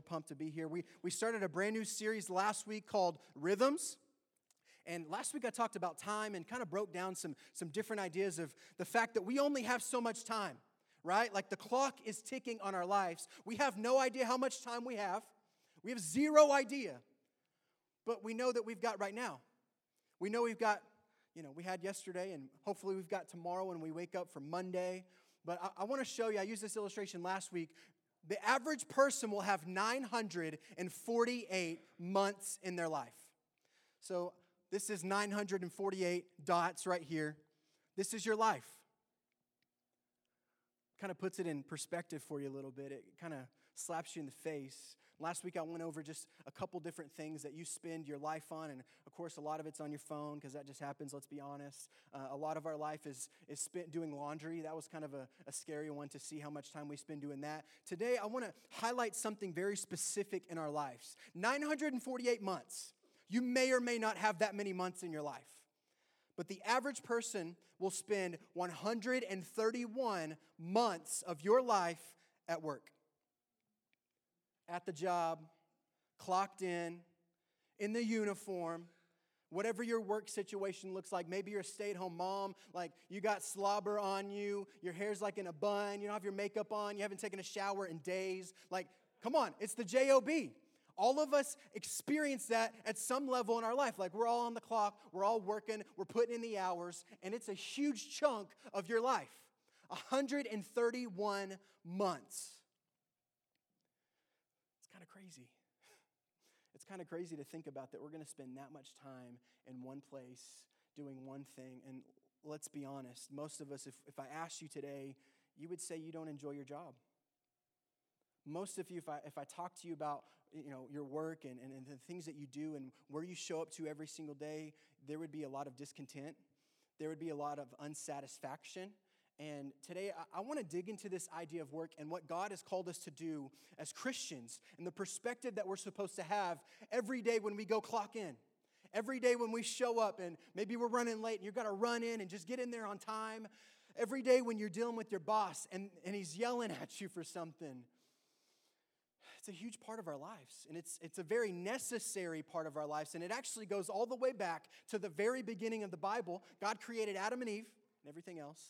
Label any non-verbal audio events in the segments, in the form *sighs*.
we're pumped to be here. We, we started a brand new series last week called Rhythms. And last week I talked about time and kind of broke down some, some different ideas of the fact that we only have so much time, right? Like the clock is ticking on our lives. We have no idea how much time we have, we have zero idea. But we know that we've got right now. We know we've got, you know, we had yesterday, and hopefully we've got tomorrow when we wake up for Monday. But I, I want to show you, I used this illustration last week. The average person will have 948 months in their life. So this is 948 dots right here. This is your life. Kind of puts it in perspective for you a little bit. It kind of slaps you in the face. Last week I went over just a couple different things that you spend your life on, and of course, a lot of it's on your phone because that just happens, let's be honest. Uh, a lot of our life is, is spent doing laundry. That was kind of a, a scary one to see how much time we spend doing that. Today, I want to highlight something very specific in our lives 948 months. You may or may not have that many months in your life. But the average person will spend 131 months of your life at work, at the job, clocked in, in the uniform, whatever your work situation looks like. Maybe you're a stay at home mom, like you got slobber on you, your hair's like in a bun, you don't have your makeup on, you haven't taken a shower in days. Like, come on, it's the JOB. All of us experience that at some level in our life. Like we're all on the clock, we're all working, we're putting in the hours, and it's a huge chunk of your life 131 months. It's kind of crazy. It's kind of crazy to think about that we're going to spend that much time in one place doing one thing. And let's be honest, most of us, if, if I asked you today, you would say you don't enjoy your job most of you if i, if I talk to you about you know, your work and, and, and the things that you do and where you show up to every single day there would be a lot of discontent there would be a lot of unsatisfaction and today I, I want to dig into this idea of work and what god has called us to do as christians and the perspective that we're supposed to have every day when we go clock in every day when we show up and maybe we're running late and you've got to run in and just get in there on time every day when you're dealing with your boss and, and he's yelling at you for something it's a huge part of our lives, and it's, it's a very necessary part of our lives. And it actually goes all the way back to the very beginning of the Bible. God created Adam and Eve and everything else.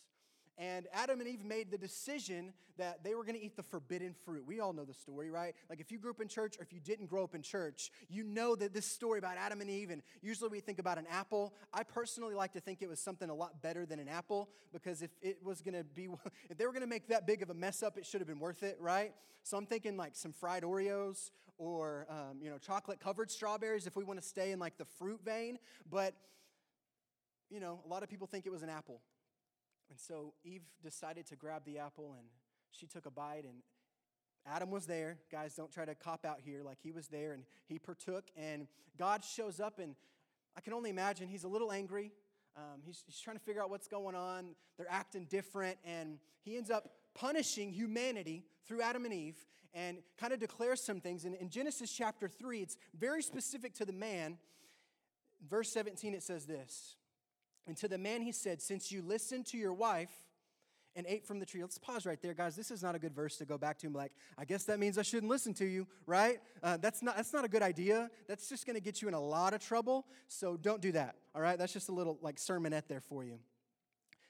And Adam and Eve made the decision that they were going to eat the forbidden fruit. We all know the story, right? Like if you grew up in church or if you didn't grow up in church, you know that this story about Adam and Eve, and usually we think about an apple. I personally like to think it was something a lot better than an apple because if it was going to be, *laughs* if they were going to make that big of a mess up, it should have been worth it, right? So I'm thinking like some fried Oreos or, um, you know, chocolate covered strawberries if we want to stay in like the fruit vein. But, you know, a lot of people think it was an apple. And so Eve decided to grab the apple and she took a bite and Adam was there. Guys, don't try to cop out here. Like he was there and he partook. And God shows up, and I can only imagine he's a little angry. Um, he's, he's trying to figure out what's going on. They're acting different. And he ends up punishing humanity through Adam and Eve and kind of declares some things. And in Genesis chapter 3, it's very specific to the man. Verse 17, it says this and to the man he said, Since you listened to your wife and ate from the tree. Let's pause right there, guys. This is not a good verse to go back to and be like, I guess that means I shouldn't listen to you, right? Uh, that's, not, that's not a good idea. That's just going to get you in a lot of trouble. So don't do that, all right? That's just a little like sermonette there for you.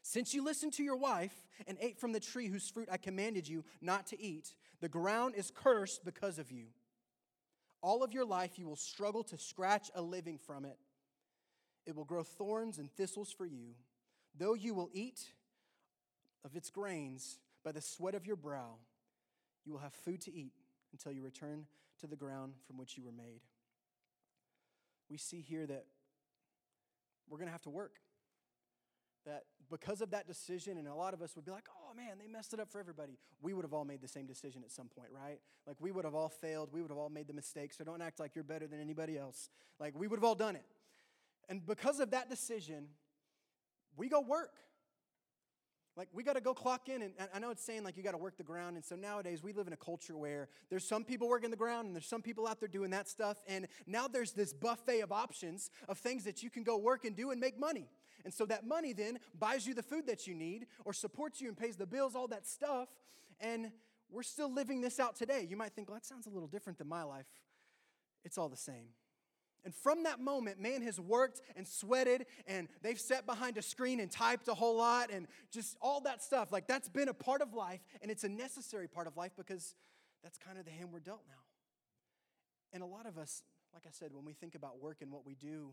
Since you listened to your wife and ate from the tree whose fruit I commanded you not to eat, the ground is cursed because of you. All of your life you will struggle to scratch a living from it. It will grow thorns and thistles for you. Though you will eat of its grains by the sweat of your brow, you will have food to eat until you return to the ground from which you were made. We see here that we're going to have to work. That because of that decision, and a lot of us would be like, oh man, they messed it up for everybody. We would have all made the same decision at some point, right? Like we would have all failed. We would have all made the mistakes. So don't act like you're better than anybody else. Like we would have all done it. And because of that decision, we go work. Like, we got to go clock in. And I know it's saying, like, you got to work the ground. And so nowadays, we live in a culture where there's some people working the ground and there's some people out there doing that stuff. And now there's this buffet of options of things that you can go work and do and make money. And so that money then buys you the food that you need or supports you and pays the bills, all that stuff. And we're still living this out today. You might think, well, that sounds a little different than my life. It's all the same. And from that moment, man has worked and sweated, and they've sat behind a screen and typed a whole lot, and just all that stuff. Like, that's been a part of life, and it's a necessary part of life because that's kind of the hand we're dealt now. And a lot of us, like I said, when we think about work and what we do,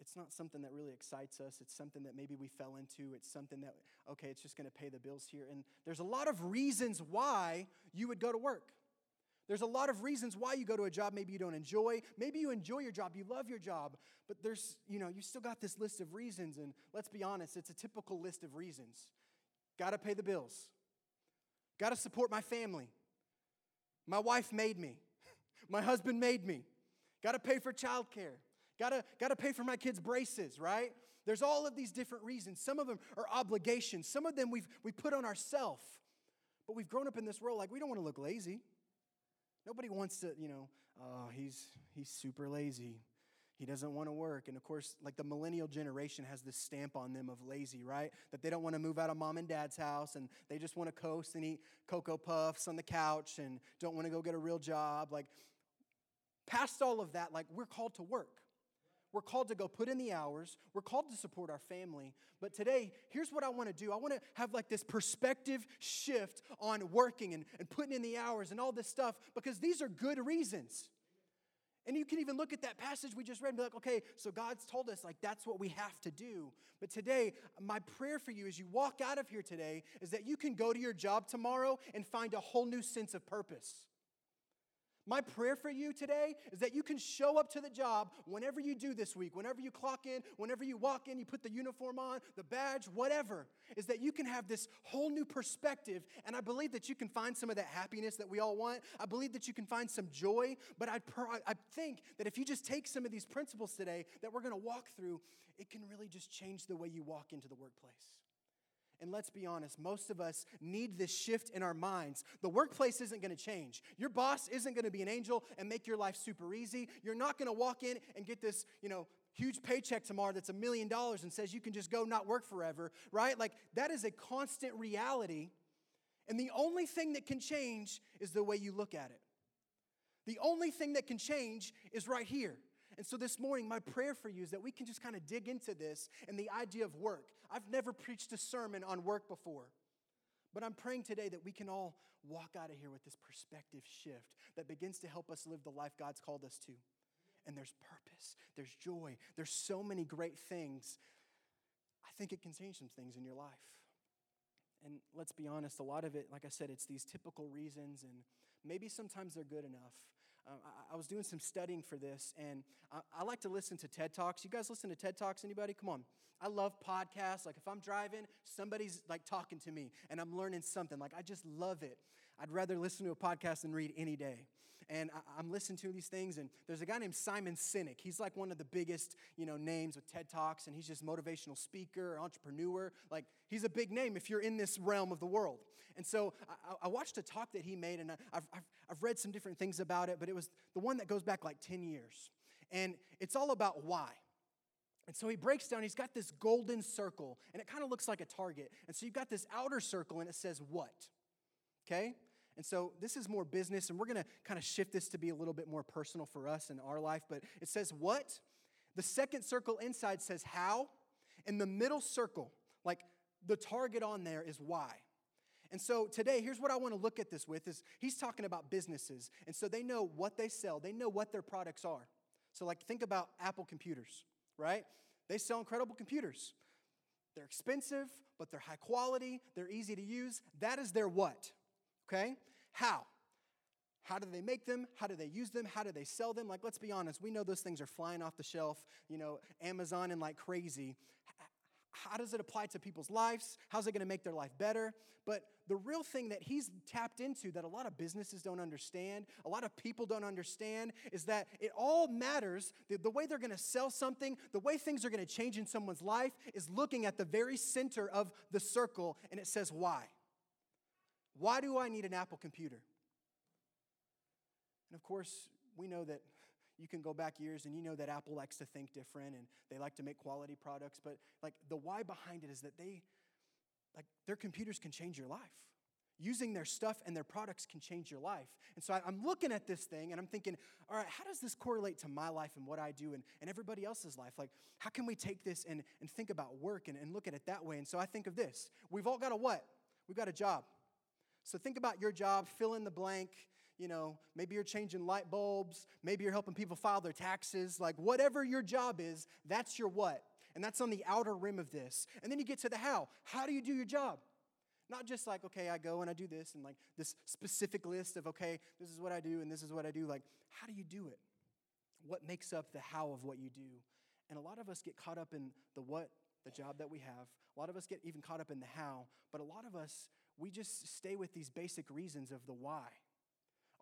it's not something that really excites us. It's something that maybe we fell into. It's something that, okay, it's just going to pay the bills here. And there's a lot of reasons why you would go to work. There's a lot of reasons why you go to a job maybe you don't enjoy. Maybe you enjoy your job, you love your job, but there's, you know, you still got this list of reasons. And let's be honest, it's a typical list of reasons. Got to pay the bills, got to support my family. My wife made me, *laughs* my husband made me, got to pay for childcare. Gotta, gotta pay for my kids' braces, right? There's all of these different reasons. Some of them are obligations. Some of them we've we put on ourselves. But we've grown up in this world like we don't want to look lazy. Nobody wants to, you know, oh, he's he's super lazy. He doesn't want to work. And of course, like the millennial generation has this stamp on them of lazy, right? That they don't want to move out of mom and dad's house and they just want to coast and eat Cocoa Puffs on the couch and don't want to go get a real job. Like, past all of that, like, we're called to work. We're called to go put in the hours. We're called to support our family. But today, here's what I want to do I want to have like this perspective shift on working and, and putting in the hours and all this stuff because these are good reasons. And you can even look at that passage we just read and be like, okay, so God's told us like that's what we have to do. But today, my prayer for you as you walk out of here today is that you can go to your job tomorrow and find a whole new sense of purpose. My prayer for you today is that you can show up to the job whenever you do this week, whenever you clock in, whenever you walk in, you put the uniform on, the badge, whatever, is that you can have this whole new perspective. And I believe that you can find some of that happiness that we all want. I believe that you can find some joy. But I, I think that if you just take some of these principles today that we're going to walk through, it can really just change the way you walk into the workplace. And let's be honest, most of us need this shift in our minds. The workplace isn't going to change. Your boss isn't going to be an angel and make your life super easy. You're not going to walk in and get this, you know, huge paycheck tomorrow that's a million dollars and says you can just go not work forever, right? Like that is a constant reality. And the only thing that can change is the way you look at it. The only thing that can change is right here. And so this morning, my prayer for you is that we can just kind of dig into this and the idea of work. I've never preached a sermon on work before, but I'm praying today that we can all walk out of here with this perspective shift that begins to help us live the life God's called us to. And there's purpose, there's joy, there's so many great things. I think it can change some things in your life. And let's be honest, a lot of it, like I said, it's these typical reasons, and maybe sometimes they're good enough. Um, I, I, was doing some studying for this, and I, I, like to listen to TED Talks. You guys listen to TED Talks? Anybody? Come on. I love podcasts. Like if I'm driving, somebody's like talking to me, and I'm learning something. Like I just love it. I'd rather listen to a podcast than read any day. And I, am listening to these things, and there's a guy named Simon Sinek. He's like one of the biggest, you know, names with TED Talks, and he's just motivational speaker, entrepreneur. Like he's a big name if you're in this realm of the world. And so I, I watched a talk that he made, and I've, I've, I've read some different things about it, but it was the one that goes back like 10 years. And it's all about why. And so he breaks down, he's got this golden circle, and it kind of looks like a target. And so you've got this outer circle, and it says what? Okay? And so this is more business, and we're going to kind of shift this to be a little bit more personal for us in our life. But it says what? The second circle inside says how. And the middle circle, like the target on there, is why. And so today, here's what I want to look at this with is he's talking about businesses. And so they know what they sell, they know what their products are. So like think about Apple computers, right? They sell incredible computers. They're expensive, but they're high quality, they're easy to use. That is their what? Okay? How? How do they make them? How do they use them? How do they sell them? Like, let's be honest, we know those things are flying off the shelf, you know, Amazon and like crazy how does it apply to people's lives? How's it going to make their life better? But the real thing that he's tapped into that a lot of businesses don't understand, a lot of people don't understand, is that it all matters. The, the way they're going to sell something, the way things are going to change in someone's life is looking at the very center of the circle, and it says, Why? Why do I need an Apple computer? And of course, we know that *laughs* you can go back years and you know that Apple likes to think different and they like to make quality products, but like the why behind it is that they, like, their computers can change your life. using their stuff and their products can change your life. And so I, am looking at this thing and I'm thinking, all right, how does this correlate to my life and what I do and, and everybody else's life? Like, how can we take this and, and think about work and, and look at it that way? And so I think of this we've all got a what? We've got a job. So think about your job, fill in the blank. You know, maybe you're changing light bulbs, maybe you're helping people file their taxes. Like, whatever your job is, that's your what? And that's on the outer rim of this. And then you get to the how. How do you do your job? Not just like, okay, I go and I do this and like this specific list of, okay, this is what I do and this is what I do. Like, how do you do it? What makes up the how of what you do? And a lot of us get caught up in the what, the job that we have. A lot of us get even caught up in the how. But a lot of us, we just stay with these basic reasons of the why.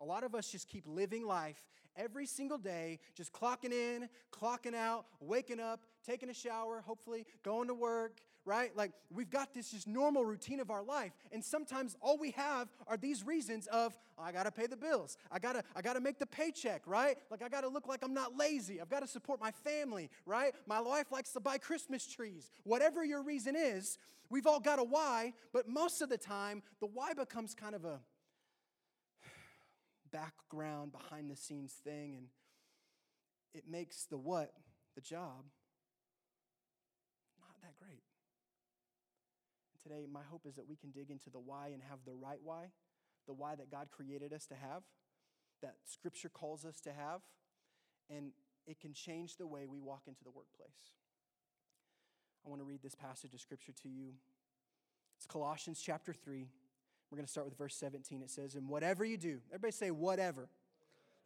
A lot of us just keep living life every single day, just clocking in, clocking out, waking up, taking a shower, hopefully, going to work, right? Like we've got this just normal routine of our life. And sometimes all we have are these reasons of oh, I got to pay the bills. I got to I got to make the paycheck, right? Like I got to look like I'm not lazy. I've got to support my family, right? My wife likes to buy Christmas trees. Whatever your reason is, we've all got a why, but most of the time the why becomes kind of a background, behind the scenes thing, and it makes the what, the job, not that great. Today, my hope is that we can dig into the why and have the right why, the why that God created us to have, that Scripture calls us to have, and it can change the way we walk into the workplace. I want to read this passage of Scripture to you. It's Colossians chapter 3. We're going to start with verse 17. It says, And whatever you do, everybody say whatever.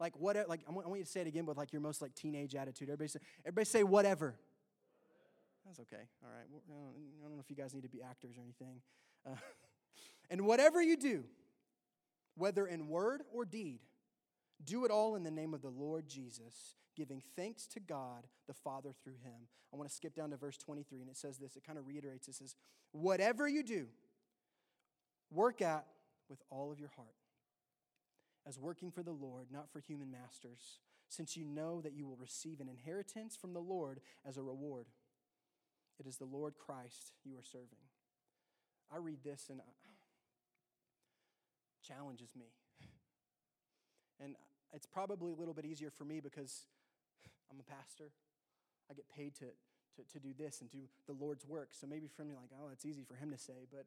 Like whatever, like I want, I you to say it again with like your most like teenage attitude. Everybody say, everybody say whatever. That's okay. All right. I don't know if you guys need to be actors or anything. Uh, *laughs* and whatever you do, whether in word or deed, do it all in the name of the Lord Jesus, giving thanks to God the Father through him. I want to skip down to verse 23, and it says this. It kind of reiterates. It says, Whatever you do, Work at with all of your heart, as working for the Lord, not for human masters, since you know that you will receive an inheritance from the Lord as a reward. It is the Lord Christ you are serving. I read this and it challenges me. *laughs* And it's probably a little bit easier for me because *sighs* I'm a pastor. I get paid to, to, to do this and do the Lord's work. So maybe for me, like, oh, it's easy for him to say. But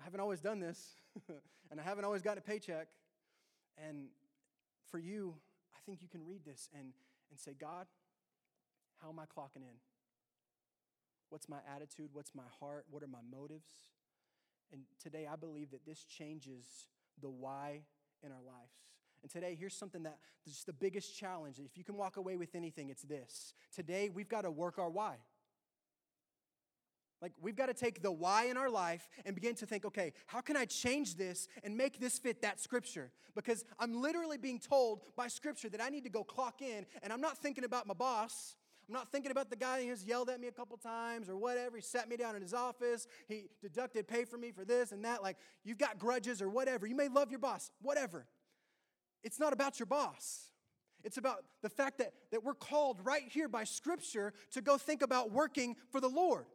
I haven't always done this, *laughs* and I haven't always gotten a paycheck. And for you, I think you can read this and, and say, God, how am I clocking in? What's my attitude? What's my heart? What are my motives? And today, I believe that this changes the why in our lives. And today, here's something that is the biggest challenge. If you can walk away with anything, it's this. Today, we've got to work our why. Like, we've got to take the why in our life and begin to think, okay, how can I change this and make this fit that scripture? Because I'm literally being told by scripture that I need to go clock in, and I'm not thinking about my boss. I'm not thinking about the guy who's yelled at me a couple times or whatever. He sat me down in his office. He deducted pay for me for this and that. Like, you've got grudges or whatever. You may love your boss, whatever. It's not about your boss. It's about the fact that, that we're called right here by Scripture to go think about working for the Lord.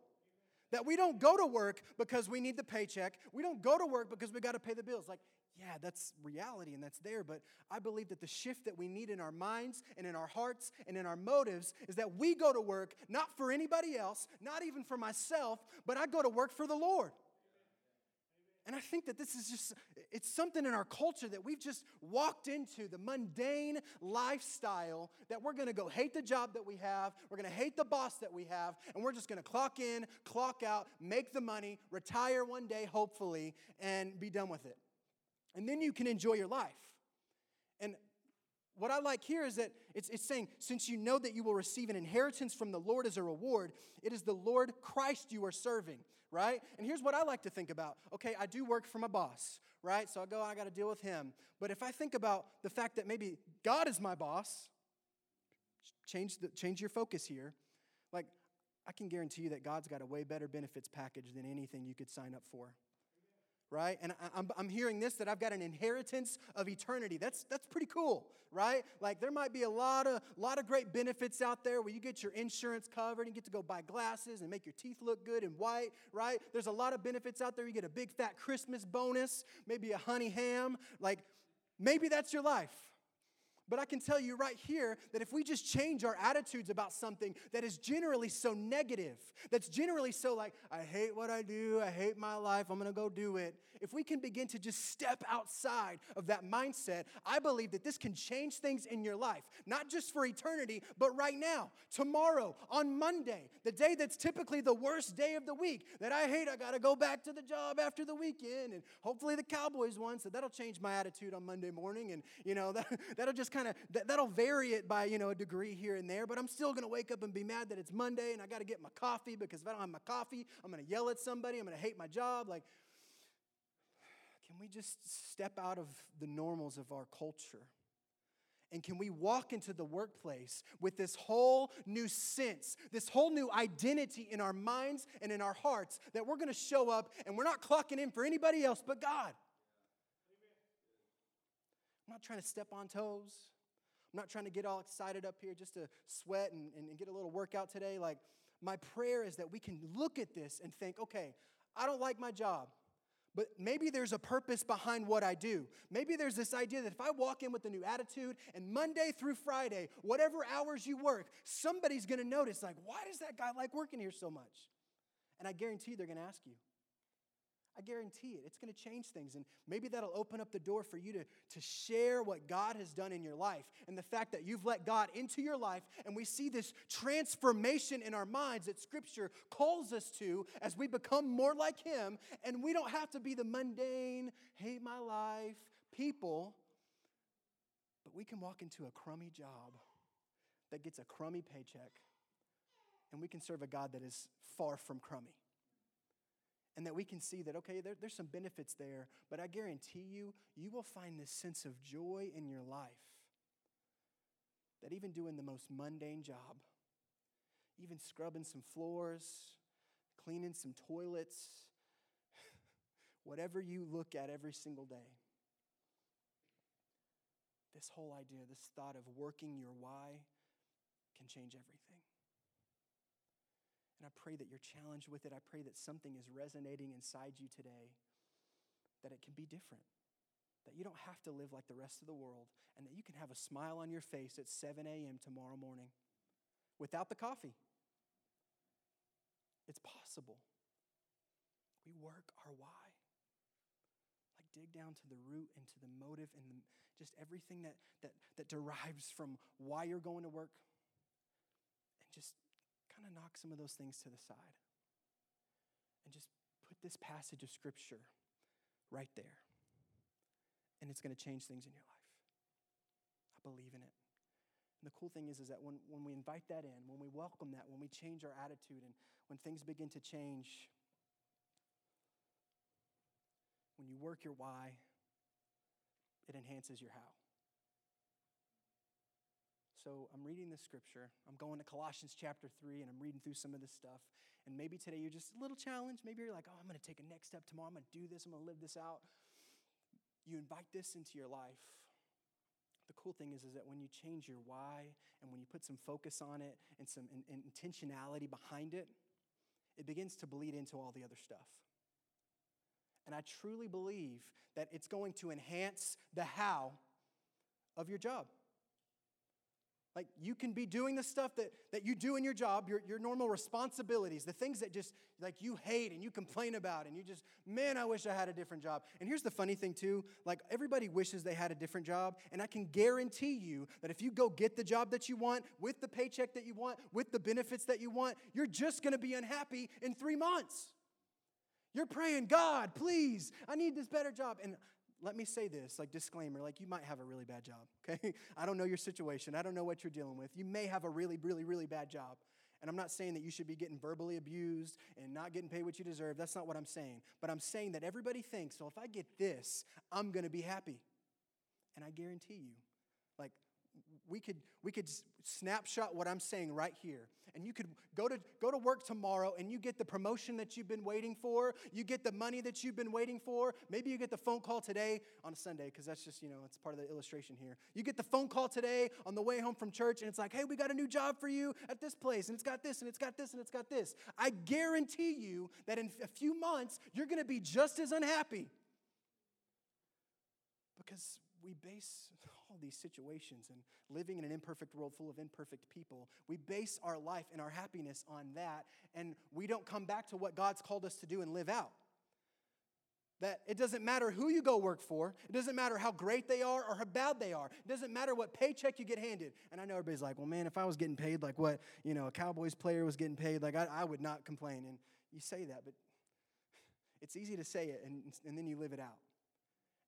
That we don't go to work because we need the paycheck. We don't go to work because we got to pay the bills. Like, yeah, that's reality and that's there. But I believe that the shift that we need in our minds and in our hearts and in our motives is that we go to work not for anybody else, not even for myself, but I go to work for the Lord. And I think that this is just, it's something in our culture that we've just walked into the mundane lifestyle that we're gonna go hate the job that we have, we're gonna hate the boss that we have, and we're just gonna clock in, clock out, make the money, retire one day, hopefully, and be done with it. And then you can enjoy your life. And what I like here is that it's, it's saying, since you know that you will receive an inheritance from the Lord as a reward, it is the Lord Christ you are serving, right? And here's what I like to think about. Okay, I do work for my boss, right? So I go, I got to deal with him. But if I think about the fact that maybe God is my boss, change, the, change your focus here. Like, I can guarantee you that God's got a way better benefits package than anything you could sign up for. Right? And I'm, I'm hearing this that I've got an inheritance of eternity. That's, that's pretty cool, right? Like there might be a lot of, lot of great benefits out there where you get your insurance covered and get to go buy glasses and make your teeth look good and white, right? There's a lot of benefits out there. You get a big fat Christmas bonus, maybe a honey ham. Like maybe that's your life. But I can tell you right here that if we just change our attitudes about something that is generally so negative, that's generally so like, I hate what I do, I hate my life, I'm gonna go do it. If we can begin to just step outside of that mindset, I believe that this can change things in your life, not just for eternity, but right now, tomorrow, on Monday, the day that's typically the worst day of the week, that I hate, I gotta go back to the job after the weekend, and hopefully the Cowboys won, so that'll change my attitude on Monday morning, and you know, *laughs* that, that'll just kind of that, that'll vary it by you know a degree here and there but i'm still going to wake up and be mad that it's monday and i got to get my coffee because if i don't have my coffee i'm going to yell at somebody i'm going to hate my job like can we just step out of the normals of our culture and can we walk into the workplace with this whole new sense, this whole new identity in our minds and in our hearts that we're to show up and we're not clocking in for anybody else but God? I'm not trying to step on toes. I'm not trying to get all excited up here just to sweat and, and get a little workout today. Like, my prayer is that we can look at this and think, okay, I don't like my job. But maybe there's a purpose behind what I do. Maybe there's this idea that if I walk in with a new attitude and Monday through Friday, whatever hours you work, somebody's gonna notice, like, why does that guy like working here so much? And I guarantee they're gonna ask you. Guarantee it. It's going to change things. And maybe that'll open up the door for you to, to share what God has done in your life and the fact that you've let God into your life. And we see this transformation in our minds that Scripture calls us to as we become more like Him. And we don't have to be the mundane, hate my life people, but we can walk into a crummy job that gets a crummy paycheck. And we can serve a God that is far from crummy and that we can see that, okay, there, there's some benefits there, but I guarantee you, you will find this sense of joy in your life that even doing the most mundane job, even scrubbing some floors, cleaning some toilets, *laughs* whatever you look at every single day, this whole idea, this thought of working your why can change everything. And I pray that you're challenged with it. I pray that something is resonating inside you today, that it can be different, that you don't have to live like the rest of the world, and that you can have a smile on your face at 7 a.m. tomorrow morning without the coffee. It's possible. We work our why. Like dig down to the root and to the motive and the, just everything that, that, that derives from why you're going to work. And just kind of knock some of those things to the side and just put this passage of Scripture right there. And it's going to change things in your life. I believe in it. And the cool thing is, is that when, when we invite that in, when we welcome that, when we change our attitude, and when things begin to change, when you work your why, it enhances your how. So I'm reading this scripture. I'm going to Colossians chapter 3 and I'm reading through some of this stuff. And maybe today you're just a little challenged. Maybe you're like, oh, I'm going to take a next step tomorrow. I'm going to do this. I'm going to live this out. You invite this into your life. The cool thing is, is that when you change your why and when you put some focus on it and some in intentionality behind it, it begins to bleed into all the other stuff. And I truly believe that it's going to enhance the how of your job. Like you can be doing the stuff that, that you do in your job, your, your normal responsibilities, the things that just like you hate and you complain about, and you just, man, I wish I had a different job. And here's the funny thing too, like everybody wishes they had a different job, and I can guarantee you that if you go get the job that you want, with the paycheck that you want, with the benefits that you want, you're just gonna be unhappy in three months. You're praying, God, please, I need this better job. And let me say this, like disclaimer, like you might have a really bad job, *laughs* okay? I don't know your situation. I don't know what you're dealing with. You may have a really, really, really bad job. And I'm not saying that you should be getting verbally abused and not getting paid what you deserve. That's not what I'm saying. But I'm saying that everybody thinks, so if I get this, I'm going to be happy. And I guarantee you, we could we could snapshot what I'm saying right here. And you could go to go to work tomorrow and you get the promotion that you've been waiting for. You get the money that you've been waiting for. Maybe you get the phone call today on a Sunday because that's just, you know, it's part of the illustration here. You get the phone call today on the way home from church and it's like, "Hey, we got a new job for you at this place and it's got this and it's got this and it's got this." I guarantee you that in a few months you're going to be just as unhappy. Because we base *laughs* all these situations and living in an imperfect world full of imperfect people, we base our life and our happiness on that, and we don't come back to what God's called us to do and live out. That it doesn't matter who you go work for. It doesn't matter how great they are or how bad they are. It doesn't matter what paycheck you get handed. And I know everybody's like, well, man, if I was getting paid like what, you know, a Cowboys player was getting paid, like I, I would not complain. And you say that, but *laughs* it's easy to say it and, and then you live it out.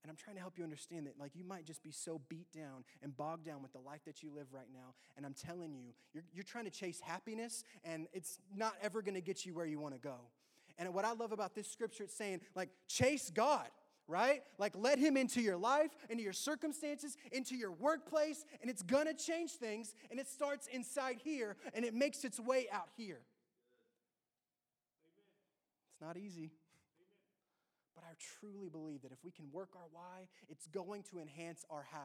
And I'm trying to help you understand that, like, you might just be so beat down and bogged down with the life that you live right now. And I'm telling you, you're, you're trying to chase happiness, and it's not ever going to get you where you want to go. And what I love about this scripture, it's saying, like, chase God, right? Like, let Him into your life, into your circumstances, into your workplace, and it's going to change things. And it starts inside here, and it makes its way out here. It's not easy. But I truly believe that if we can work our why, it's going to enhance our how.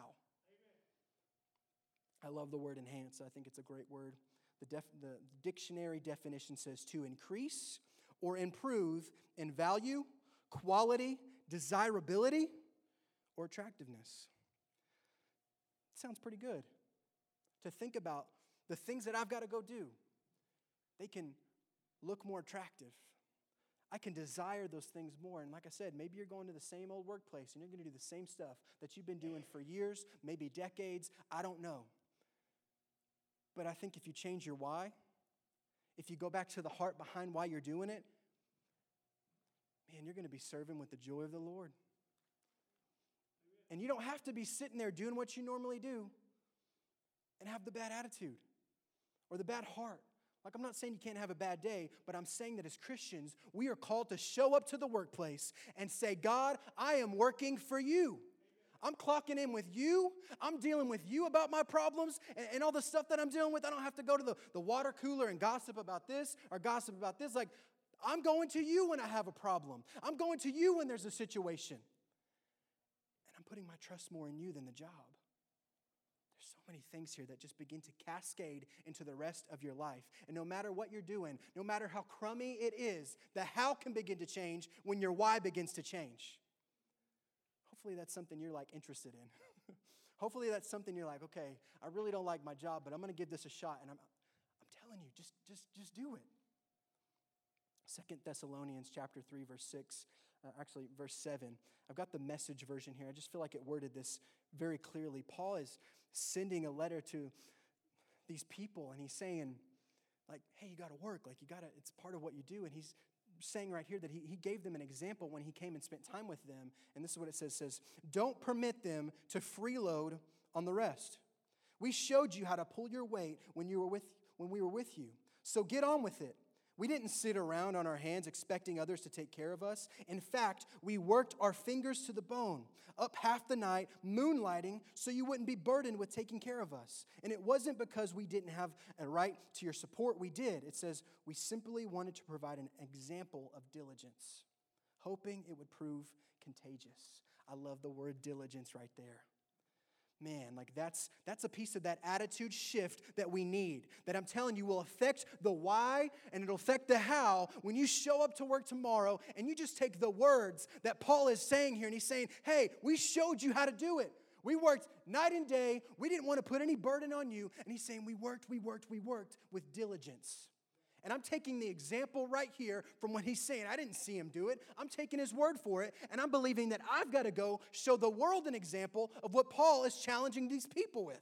Amen. I love the word enhance. I think it's a great word. The, def, the dictionary definition says to increase or improve in value, quality, desirability, or attractiveness. It sounds pretty good. To think about the things that I've got to go do, they can look more attractive I can desire those things more. And like I said, maybe you're going to the same old workplace and you're going to do the same stuff that you've been doing for years, maybe decades. I don't know. But I think if you change your why, if you go back to the heart behind why you're doing it, man, you're going to be serving with the joy of the Lord. And you don't have to be sitting there doing what you normally do and have the bad attitude or the bad heart like, I'm not saying you can't have a bad day, but I'm saying that as Christians, we are called to show up to the workplace and say, God, I am working for you. I'm clocking in with you. I'm dealing with you about my problems and, and, all the stuff that I'm dealing with. I don't have to go to the, the water cooler and gossip about this or gossip about this. Like, I'm going to you when I have a problem. I'm going to you when there's a situation. And I'm putting my trust more in you than the job many things here that just begin to cascade into the rest of your life. And no matter what you're doing, no matter how crummy it is, the how can begin to change when your why begins to change. Hopefully, that's something you're like interested in. *laughs* Hopefully, that's something you're like, okay, I really don't like my job, but I'm going to give this a shot. And I'm, I'm telling you, just, just, just do it. Second Thessalonians chapter 3, verse 6 uh, actually, verse 7. I've got the message version here. I just feel like it worded this very clearly. Paul is sending a letter to these people, and he's saying, like, hey, you got to work. Like, you got to, it's part of what you do. And he's saying right here that he, he gave them an example when he came and spent time with them. And this is what it says, says, don't permit them to freeload on the rest. We showed you how to pull your weight when you were with when we were with you. So get on with it. We didn't sit around on our hands expecting others to take care of us. In fact, we worked our fingers to the bone, up half the night, moonlighting, so you wouldn't be burdened with taking care of us. And it wasn't because we didn't have a right to your support, we did. It says we simply wanted to provide an example of diligence, hoping it would prove contagious. I love the word diligence right there man like that's that's a piece of that attitude shift that we need that i'm telling you will affect the why and it'll affect the how when you show up to work tomorrow and you just take the words that paul is saying here and he's saying hey we showed you how to do it. We worked night and day. We didn't want to put any burden on you. And he's saying we worked we worked we worked with diligence and I'm taking the example right here from what he's saying. I didn't see him do it. I'm taking his word for it. And I'm believing that I've got to go show the world an example of what Paul is challenging these people with.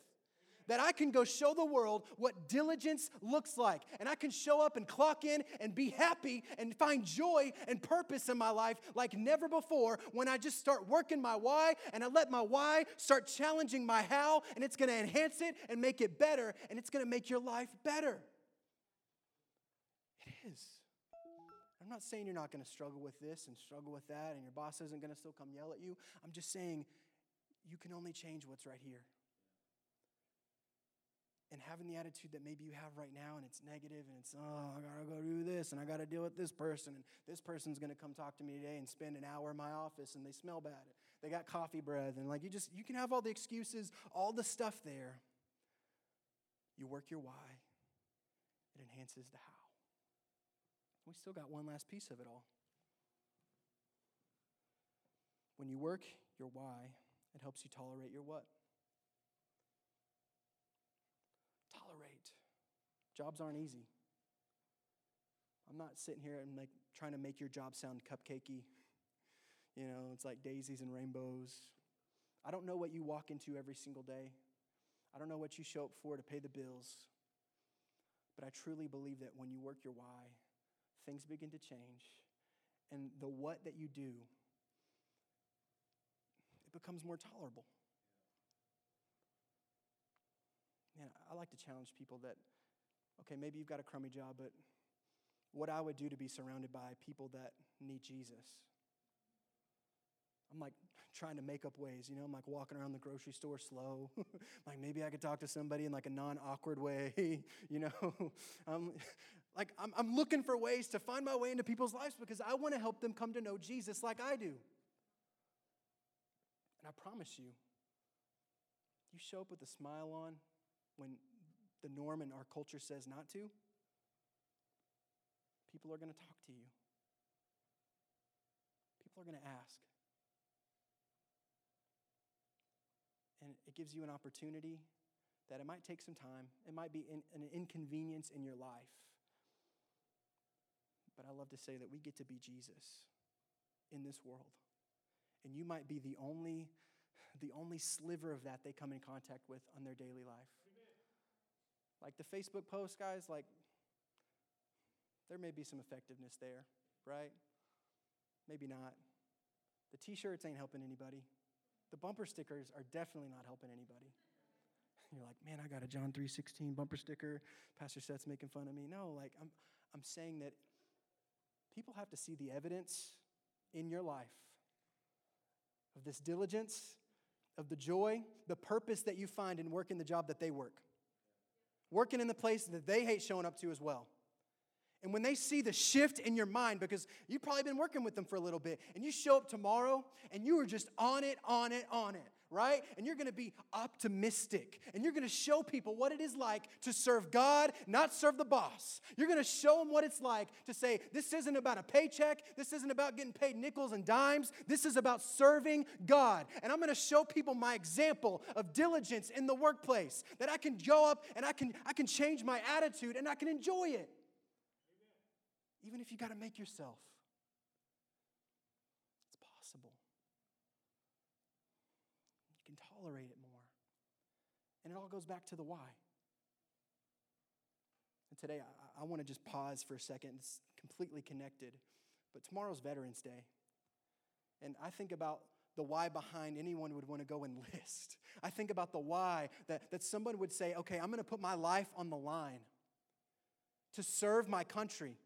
That I can go show the world what diligence looks like. And I can show up and clock in and be happy and find joy and purpose in my life like never before when I just start working my why and I let my why start challenging my how. And it's going to enhance it and make it better. And it's going to make your life better is. I'm not saying you're not going to struggle with this and struggle with that, and your boss isn't going to still come yell at you. I'm just saying you can only change what's right here. And having the attitude that maybe you have right now and it's negative and it's, oh, I gotta go do this and I gotta deal with this person and this person's gonna come talk to me today and spend an hour in my office and they smell bad. They got coffee breath and like you just, you can have all the excuses, all the stuff there. You work your why, it enhances the how. We still got one last piece of it all. When you work your why, it helps you tolerate your what? Tolerate. Jobs aren't easy. I'm not sitting here and like trying to make your job sound cupcakey. You know, it's like daisies and rainbows. I don't know what you walk into every single day. I don't know what you show up for to pay the bills. But I truly believe that when you work your why, things begin to change. And the what that you do it becomes more tolerable. Man, I like to challenge people that, okay, maybe you've got a crummy job, but what I would do to be surrounded by people that need Jesus. I'm like *laughs* trying to make up ways, you know, I'm like walking around the grocery store slow. *laughs* like maybe I could talk to somebody in like a non-awkward way, *laughs* you know. I'm like I'm, I'm looking for ways to find my way into people's lives because I want to help them come to know Jesus like I do. And I promise you, you show up with a smile on when the norm in our culture says not to, people are going to talk to you. People are going to ask. And it gives you an opportunity that it might take some time, it might be an inconvenience in your life. But I love to say that we get to be Jesus in this world and you might be the only the only sliver of that they come in contact with on their daily life. Like the Facebook post, guys, like there may be some effectiveness there, right? Maybe not. The t shirts ain't helping anybody. The bumper stickers are definitely not helping anybody. You're like, man, I got a John 3:16 bumper sticker. Pastor Seth's making fun of me. No, like I'm, I'm saying that people have to see the evidence in your life of this diligence, of the joy, the purpose that you find in working the job that they work. Working in the place that they hate showing up to as well. And when they see the shift in your mind, because you've probably been working with them for a little bit, and you show up tomorrow and you are just on it, on it, on it right? And you're gonna be optimistic and you're gonna show people what it is like to serve God, not serve the boss. You're gonna show them what it's like to say, this isn't about a paycheck, this isn't about getting paid nickels and dimes, this is about serving God. And I'm gonna show people my example of diligence in the workplace that I can go up and I can, I can change my attitude and I can enjoy it. Even if you gotta make yourself. Tolerate it more. And it all goes back to the why. And today, I, I want to just pause for a second. It's completely connected. But tomorrow's Veterans Day. And I think about the why behind anyone would want to go enlist. *laughs* I think about the why that, that someone would say, okay, I'm going to put my life on the line to serve my country.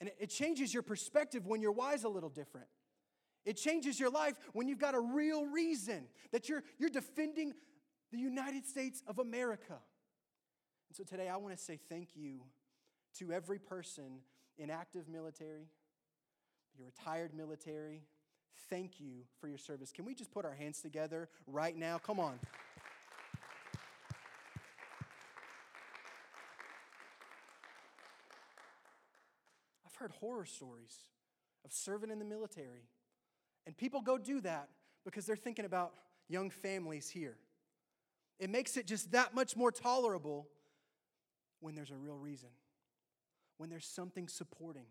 And it, it changes your perspective when your why is a little different. It changes your life when you've got a real reason that you're, you're defending the United States of America. And so today I want to say thank you to every person in active military, your retired military. Thank you for your service. Can we just put our hands together right now? Come on. I've heard horror stories of serving in the military and people go do that because they're thinking about young families here. It makes it just that much more tolerable when there's a real reason, when there's something supporting.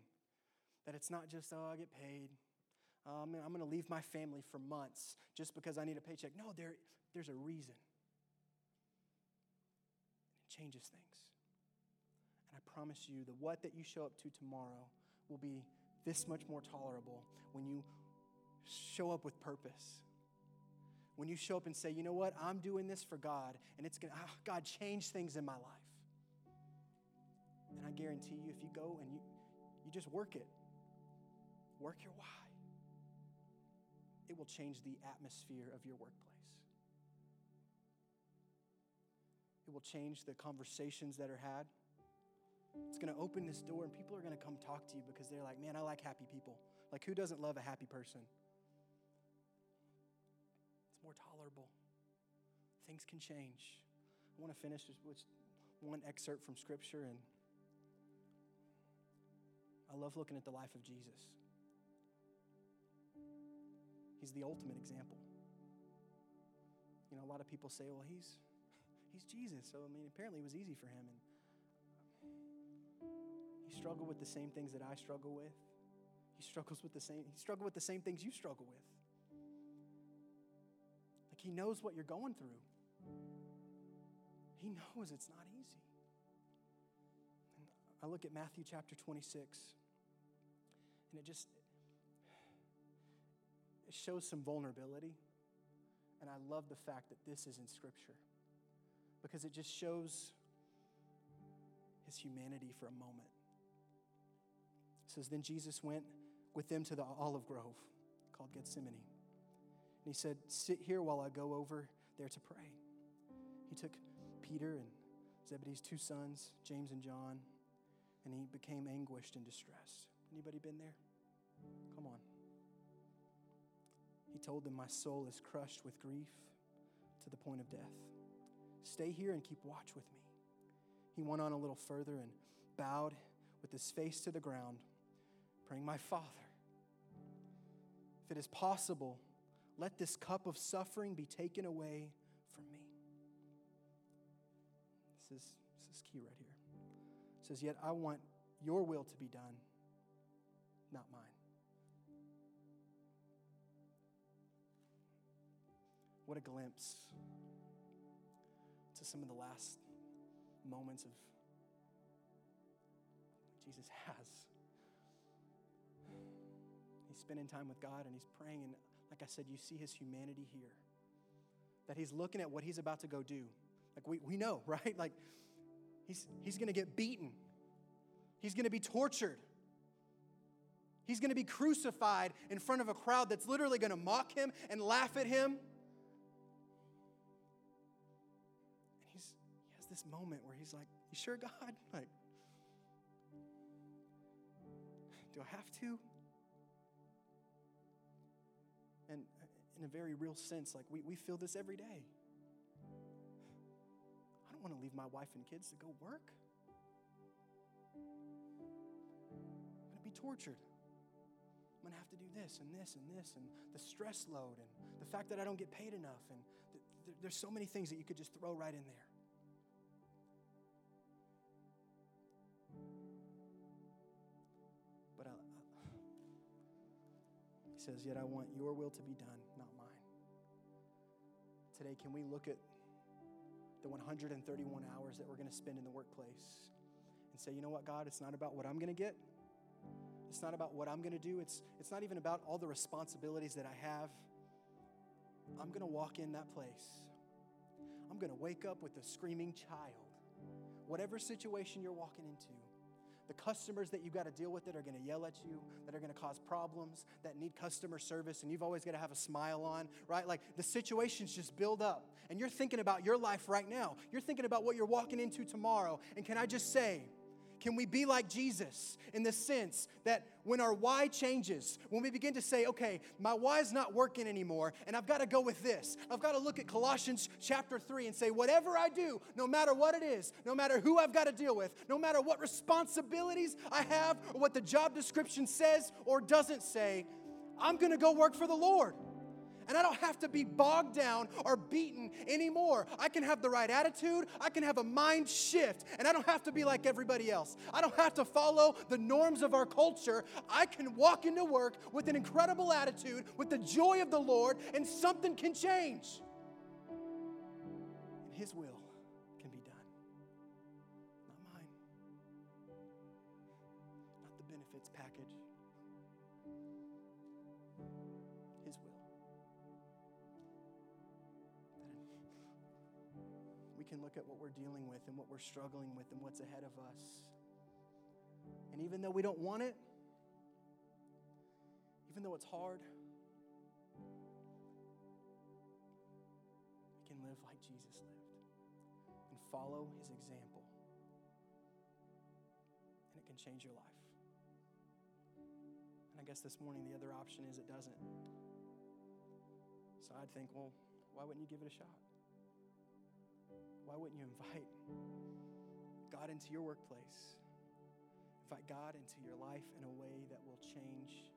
That it's not just, oh, I get paid. Um, I'm going to leave my family for months just because I need a paycheck. No, there, there's a reason. It changes things. And I promise you, the what that you show up to tomorrow will be this much more tolerable when you show up with purpose. When you show up and say, you know what, I'm doing this for God, and it's to, oh, ah, God, change things in my life. And I guarantee you, if you go and you, you just work it, work your why, it will change the atmosphere of your workplace. It It will change the conversations that are had. It's going to open this door, and people are going to come talk to you because they're like, man, I like happy people. Like, who doesn't love a happy person? More tolerable. Things can change. I want to finish with one excerpt from Scripture, and I love looking at the life of Jesus. He's the ultimate example. You know, a lot of people say, well, he's, he's Jesus. So, I mean, apparently it was easy for him. And he struggled with the same things that I struggle with. He struggles with the same, he struggled with the same things you struggle with. He knows what you're going through. He knows it's not easy. And I look at Matthew chapter 26, and it just it shows some vulnerability. And I love the fact that this is in Scripture because it just shows his humanity for a moment. It says, Then Jesus went with them to the olive grove called Gethsemane. And he said, Sit here while I go over there to pray. He took Peter and Zebedee's two sons, James and John, and he became anguished and distressed. Anybody been there? Come on. He told them, My soul is crushed with grief to the point of death. Stay here and keep watch with me. He went on a little further and bowed with his face to the ground, praying, My Father, if it is possible, let this cup of suffering be taken away from me. This is, this is key right here. It says, Yet I want your will to be done, not mine. What a glimpse to some of the last moments of Jesus *laughs* has. He's spending time with God and he's praying, and like I said, you see his humanity here. That he's looking at what he's about to go do. Like we, we know, *laughs* right? Like he's he's gonna get beaten, he's gonna be tortured. He's going to be crucified in front of a crowd that's literally going to mock him and laugh at him. And he's, he has this moment where he's like, You sure, God? *laughs* Like, do I have to? In a very real sense, like we, we feel this every day. I don't want to leave my wife and kids to go work. I'm going to be tortured. I'm going to have to do this and this and this and the stress load and the fact that I don't get paid enough. And th- th- there's so many things that you could just throw right in there. But I says, Yet I want your will to be done. Today, can we look at the 131 hours that we're going to spend in the workplace and say, You know what, God, it's not about what I'm going to get. It's not about what I'm going to do. It's, it's not even about all the responsibilities that I have. I'm going to walk in that place. I'm going to wake up with a screaming child. Whatever situation you're walking into, the customers that you've got to deal with that are going to yell at you, that are going to cause problems, that need customer service, and you've always got to have a smile on, right? Like the situations just build up. And you're thinking about your life right now. You're thinking about what you're walking into tomorrow. And can I just say, can we be like Jesus in the sense that when our why changes, when we begin to say, okay, my why is not working anymore, and I've got to go with this. I've got to look at Colossians chapter 3 and say, whatever I do, no matter what it is, no matter who I've got to deal with, no matter what responsibilities I have, or what the job description says or doesn't say, I'm going to go work for the Lord. And I don't have to be bogged down or beaten anymore. I can have the right attitude. I can have a mind shift. And I don't have to be like everybody else. I don't have to follow the norms of our culture. I can walk into work with an incredible attitude, with the joy of the Lord, and something can change. His will can look at what we're dealing with and what we're struggling with and what's ahead of us. And even though we don't want it, even though it's hard, we can live like Jesus lived and follow his example. And it can change your life. And I guess this morning the other option is it doesn't. So I'd think, well, why wouldn't you give it a shot? Why wouldn't you invite God into your workplace? Invite God into your life in a way that will change